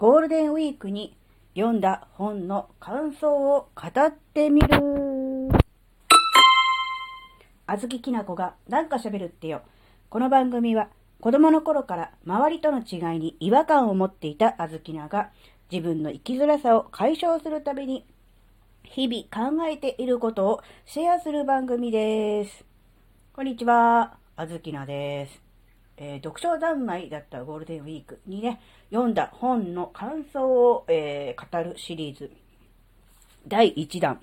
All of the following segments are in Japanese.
ゴールデンウィークに読んだ本の感想を語ってみる。あずききなこがなんか喋るってよ。この番組は子供の頃から周りとの違いに違和感を持っていたあずきなが自分の生きづらさを解消するために日々考えていることをシェアする番組です。こんにちは、あずきなです。えー、読書三昧だったゴールデンウィークにね、読んだ本の感想を、えー、語るシリーズ、第1弾、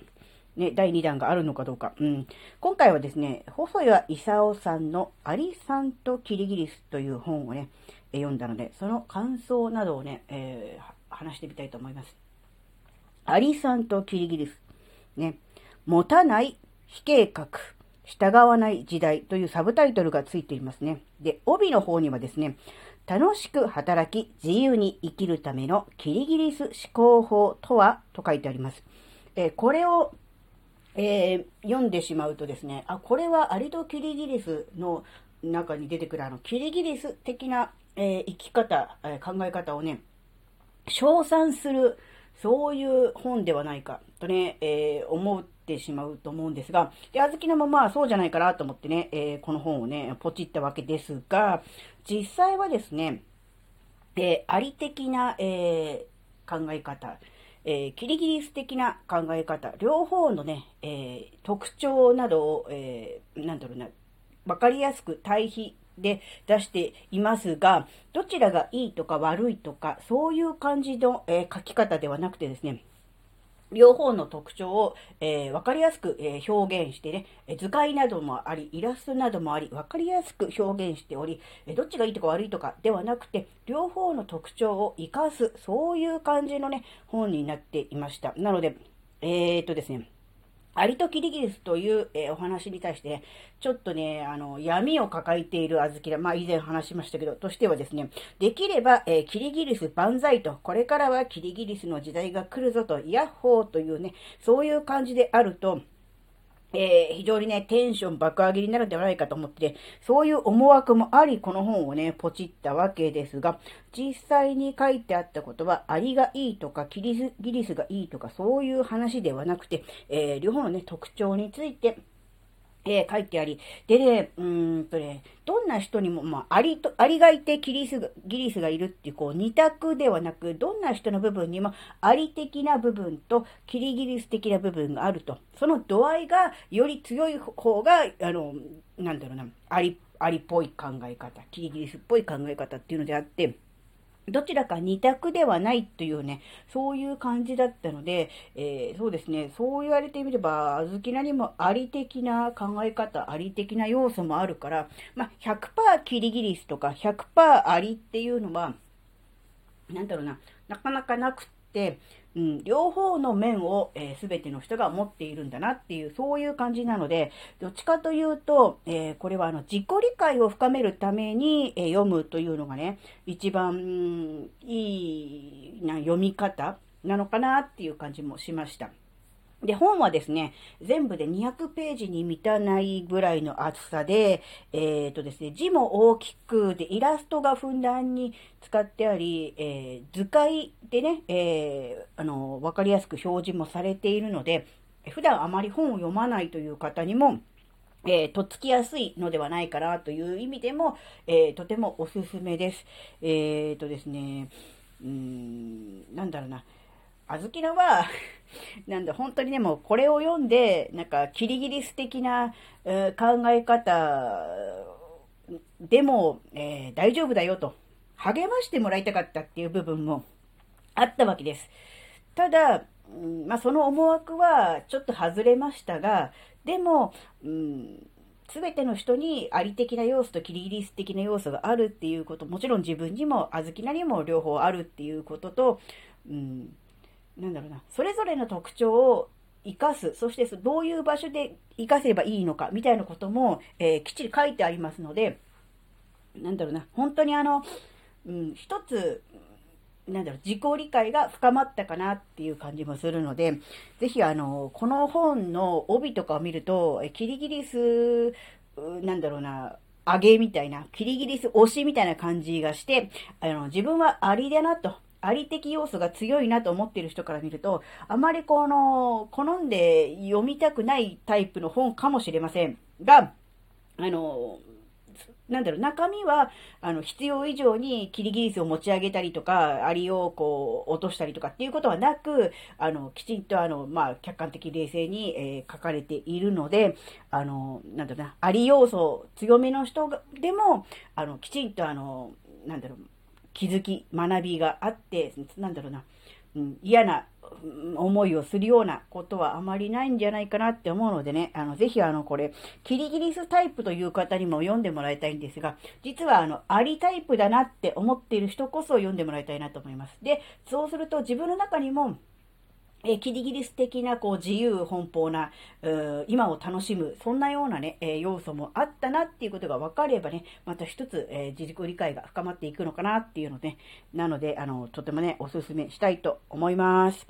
ね、第2弾があるのかどうか。うん、今回はですね、細谷勲さんのアリさんとキリギリスという本をね、読んだので、その感想などをね、え話してみたいと思います。アリさんとキリギリス。ね。持たない非計画。従わない時代というサブタイトルがついていますね。で、帯の方にはですね、楽しく働き、自由に生きるためのキリギリス思考法とはと書いてあります。えー、これを、えー、読んでしまうとですね、あ、これはアリとキリギリスの中に出てくるあの、キリギリス的な、えー、生き方、え考え方をね、称賛する、そういう本ではないかとね、えー、思ってしまうと思うんですが、で、あずきのもまあそうじゃないかなと思ってね、えー、この本をね、ポチったわけですが、実際はですね、えー、あり的な、えー、考え方、えー、キリギリス的な考え方、両方のね、え、特徴などを、えー、なんだろうな、わかりやすく対比で出していますが、どちらがいいとか悪いとか、そういう感じの、え、書き方ではなくてですね、両方の特徴を、えー、分かりやすく、えー、表現してね、図解などもあり、イラストなどもあり、分かりやすく表現しており、えどっちがいいとか悪いとかではなくて、両方の特徴を活かす、そういう感じのね、本になっていました。なので、えー、っとですね、アリとキリギリスという、えー、お話に対して、ちょっとね、あの、闇を抱えているあずきら、まあ以前話しましたけど、としてはですね、できれば、えー、キリギリス万歳と、これからはキリギリスの時代が来るぞと、ヤッホーというね、そういう感じであると、えー、非常にね、テンション爆上げになるんではないかと思って、そういう思惑もあり、この本をね、ポチったわけですが、実際に書いてあったことは、アリがいいとか、キリギリスがいいとか、そういう話ではなくて、えー、両方のね、特徴について、えー、書いてあり、でね、うんとね、どんな人にも、まあ、アリと、アリがいてキリスが、ギリスがいるっていう、こう、二択ではなく、どんな人の部分にも、アリ的な部分と、キリギリス的な部分があると。その度合いが、より強い方が、あの、なんだろうな、アリ、アリっぽい考え方、キリギリスっぽい考え方っていうのであって、どちらか2択ではないというね、そういう感じだったので、えー、そうですね、そう言われてみれば、あずきなにもあり的な考え方、あり的な要素もあるから、まあ、100%キリギリスとか100%ありっていうのは、なんだろうな、なかなかなくって、うん、両方の面を、えー、全ての人が持っているんだなっていう、そういう感じなので、どっちかというと、えー、これはあの自己理解を深めるために、えー、読むというのがね、一番、いいな読み方なのかなっていう感じもしました。で、本はですね、全部で200ページに満たないぐらいの厚さで、えっ、ー、とですね、字も大きく、で、イラストがふんだんに使ってあり、えー、図解でね、えー、あの、わかりやすく表示もされているので、普段あまり本を読まないという方にも、えー、とっつきやすいのではないかなという意味でも、えー、とてもおすすめです。えっ、ー、とですね、うーん、なんだろうな。あずきのはなんで本当にでもこれを読んで、なんかキリギリス的な、え、考え方でも、えー、大丈夫だよと励ましてもらいたかったっていう部分もあったわけです。ただ、うんまあ、その思惑はちょっと外れましたが、でも、うん、全ての人にあり的な要素とキリギリス的な要素があるっていうこと、もちろん自分にも、あずきなにも両方あるっていうことと、うんなんだろうな、それぞれの特徴を生かす、そしてどういう場所で生かせばいいのか、みたいなことも、えー、きっちり書いてありますので、なんだろうな、本当にあの、うん、一つ、なんだろう、自己理解が深まったかなっていう感じもするので、ぜひあの、この本の帯とかを見ると、キリギリス、なんだろうな、上げみたいな、キリギリス推しみたいな感じがして、あの、自分はアリだなと、あり的要素が強いなと思っている人から見ると、あまりこの、好んで読みたくないタイプの本かもしれませんが、あの、なんだろう、中身は、あの、必要以上にキリギリスを持ち上げたりとか、アリをこう、落としたりとかっていうことはなく、あの、きちんとあの、まあ、客観的冷静に、えー、書かれているので、あの、なんだろうな、アリ要素強めの人でも、あの、きちんとあの、なんだろう、気づき、学びがあって、なんだろうな、うん、嫌な思いをするようなことはあまりないんじゃないかなって思うのでね、あの、ぜひあの、これ、キリギリスタイプという方にも読んでもらいたいんですが、実はあの、ありタイプだなって思っている人こそ読んでもらいたいなと思います。で、そうすると自分の中にも、えキリギリス的なこう自由奔放な、今を楽しむ、そんなようなね、え要素もあったなっていうことが分かればね、また一つ、え自己理解が深まっていくのかなっていうので、なので、あの、とてもね、おすすめしたいと思います。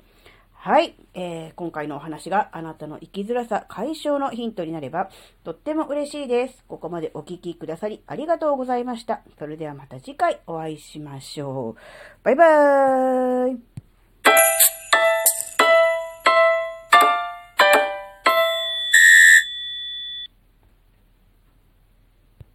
はい、えー、今回のお話があなたの生きづらさ解消のヒントになればとっても嬉しいです。ここまでお聴きくださりありがとうございました。それではまた次回お会いしましょう。バイバーイ